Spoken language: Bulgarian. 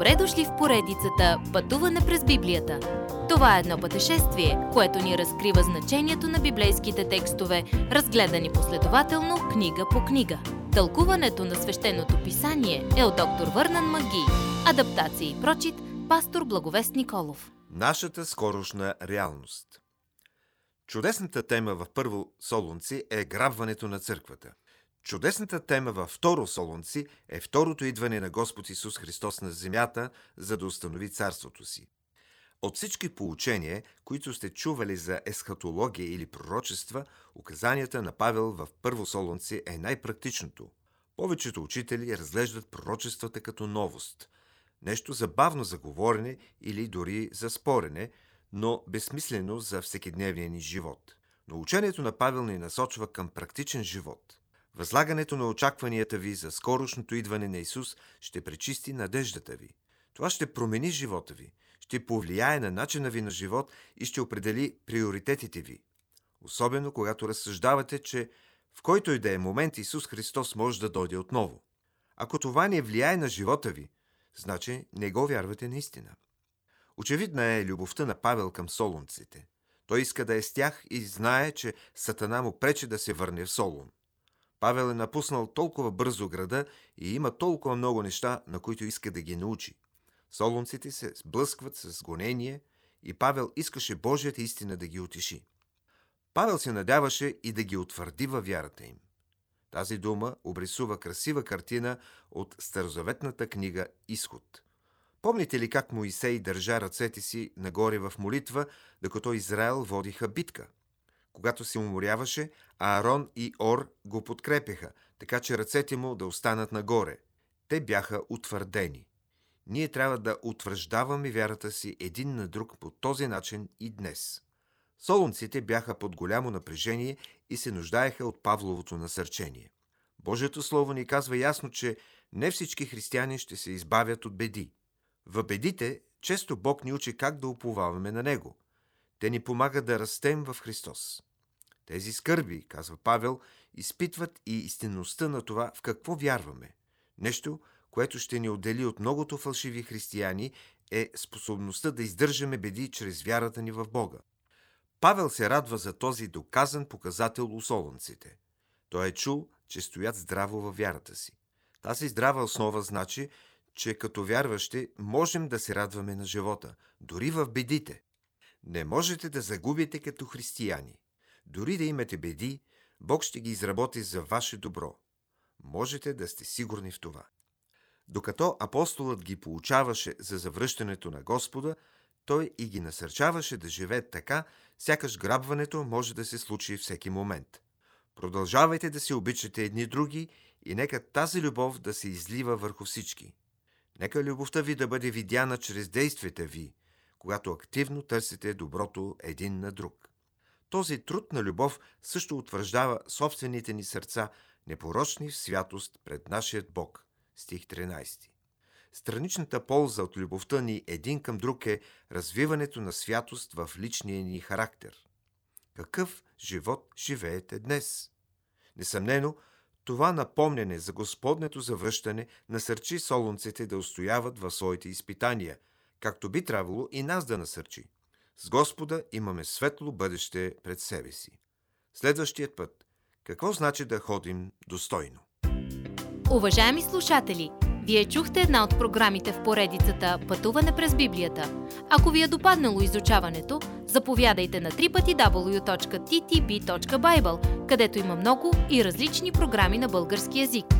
Добре дошли в поредицата Пътуване през Библията. Това е едно пътешествие, което ни разкрива значението на библейските текстове, разгледани последователно книга по книга. Тълкуването на свещеното писание е от доктор Върнан Маги. Адаптация и прочит, пастор Благовест Николов. Нашата скорошна реалност Чудесната тема в първо Солунци е грабването на църквата. Чудесната тема във второ Солунци е второто идване на Господ Исус Христос на земята, за да установи царството си. От всички поучения, които сте чували за есхатология или пророчества, указанията на Павел в първо Солунци е най-практичното. Повечето учители разглеждат пророчествата като новост. Нещо забавно за говорене или дори за спорене, но безсмислено за всекидневния ни живот. Но учението на Павел ни насочва към практичен живот – Възлагането на очакванията ви за скорошното идване на Исус ще пречисти надеждата ви. Това ще промени живота ви, ще повлияе на начина ви на живот и ще определи приоритетите ви. Особено когато разсъждавате, че в който и да е момент Исус Христос може да дойде отново. Ако това не влияе на живота ви, значи не го вярвате наистина. Очевидна е любовта на Павел към солунците. Той иска да е с тях и знае, че Сатана му пречи да се върне в Солун. Павел е напуснал толкова бързо града и има толкова много неща, на които иска да ги научи. Солунците се сблъскват с гонение и Павел искаше Божията истина да ги утеши. Павел се надяваше и да ги утвърди във вярата им. Тази дума обрисува красива картина от старозаветната книга Изход. Помните ли как Моисей държа ръцете си нагоре в молитва, докато Израел водиха битка – когато се уморяваше, Аарон и Ор го подкрепяха, така че ръцете му да останат нагоре. Те бяха утвърдени. Ние трябва да утвърждаваме вярата си един на друг по този начин и днес. Солунците бяха под голямо напрежение и се нуждаеха от Павловото насърчение. Божието Слово ни казва ясно, че не всички християни ще се избавят от беди. В бедите често Бог ни учи как да уповаваме на Него. Те ни помагат да растем в Христос. Тези скърби, казва Павел, изпитват и истинността на това в какво вярваме. Нещо, което ще ни отдели от многото фалшиви християни, е способността да издържаме беди чрез вярата ни в Бога. Павел се радва за този доказан показател у солонците. Той е чул, че стоят здраво във вярата си. Тази здрава основа значи, че като вярващи можем да се радваме на живота, дори в бедите. Не можете да загубите като християни. Дори да имате беди, Бог ще ги изработи за ваше добро. Можете да сте сигурни в това. Докато апостолът ги получаваше за завръщането на Господа, той и ги насърчаваше да живеят така, сякаш грабването може да се случи всеки момент. Продължавайте да се обичате едни други и нека тази любов да се излива върху всички. Нека любовта ви да бъде видяна чрез действията ви, когато активно търсите доброто един на друг. Този труд на любов също утвърждава собствените ни сърца, непорочни в святост пред нашият Бог. Стих 13. Страничната полза от любовта ни един към друг е развиването на святост в личния ни характер. Какъв живот живеете днес? Несъмнено, това напомняне за Господнето завръщане насърчи солунците да устояват в своите изпитания, както би трябвало и нас да насърчи. С Господа имаме светло бъдеще пред себе си. Следващият път. Какво значи да ходим достойно? Уважаеми слушатели, вие чухте една от програмите в поредицата Пътуване през Библията. Ако ви е допаднало изучаването, заповядайте на www.ttb.bible, където има много и различни програми на български язик.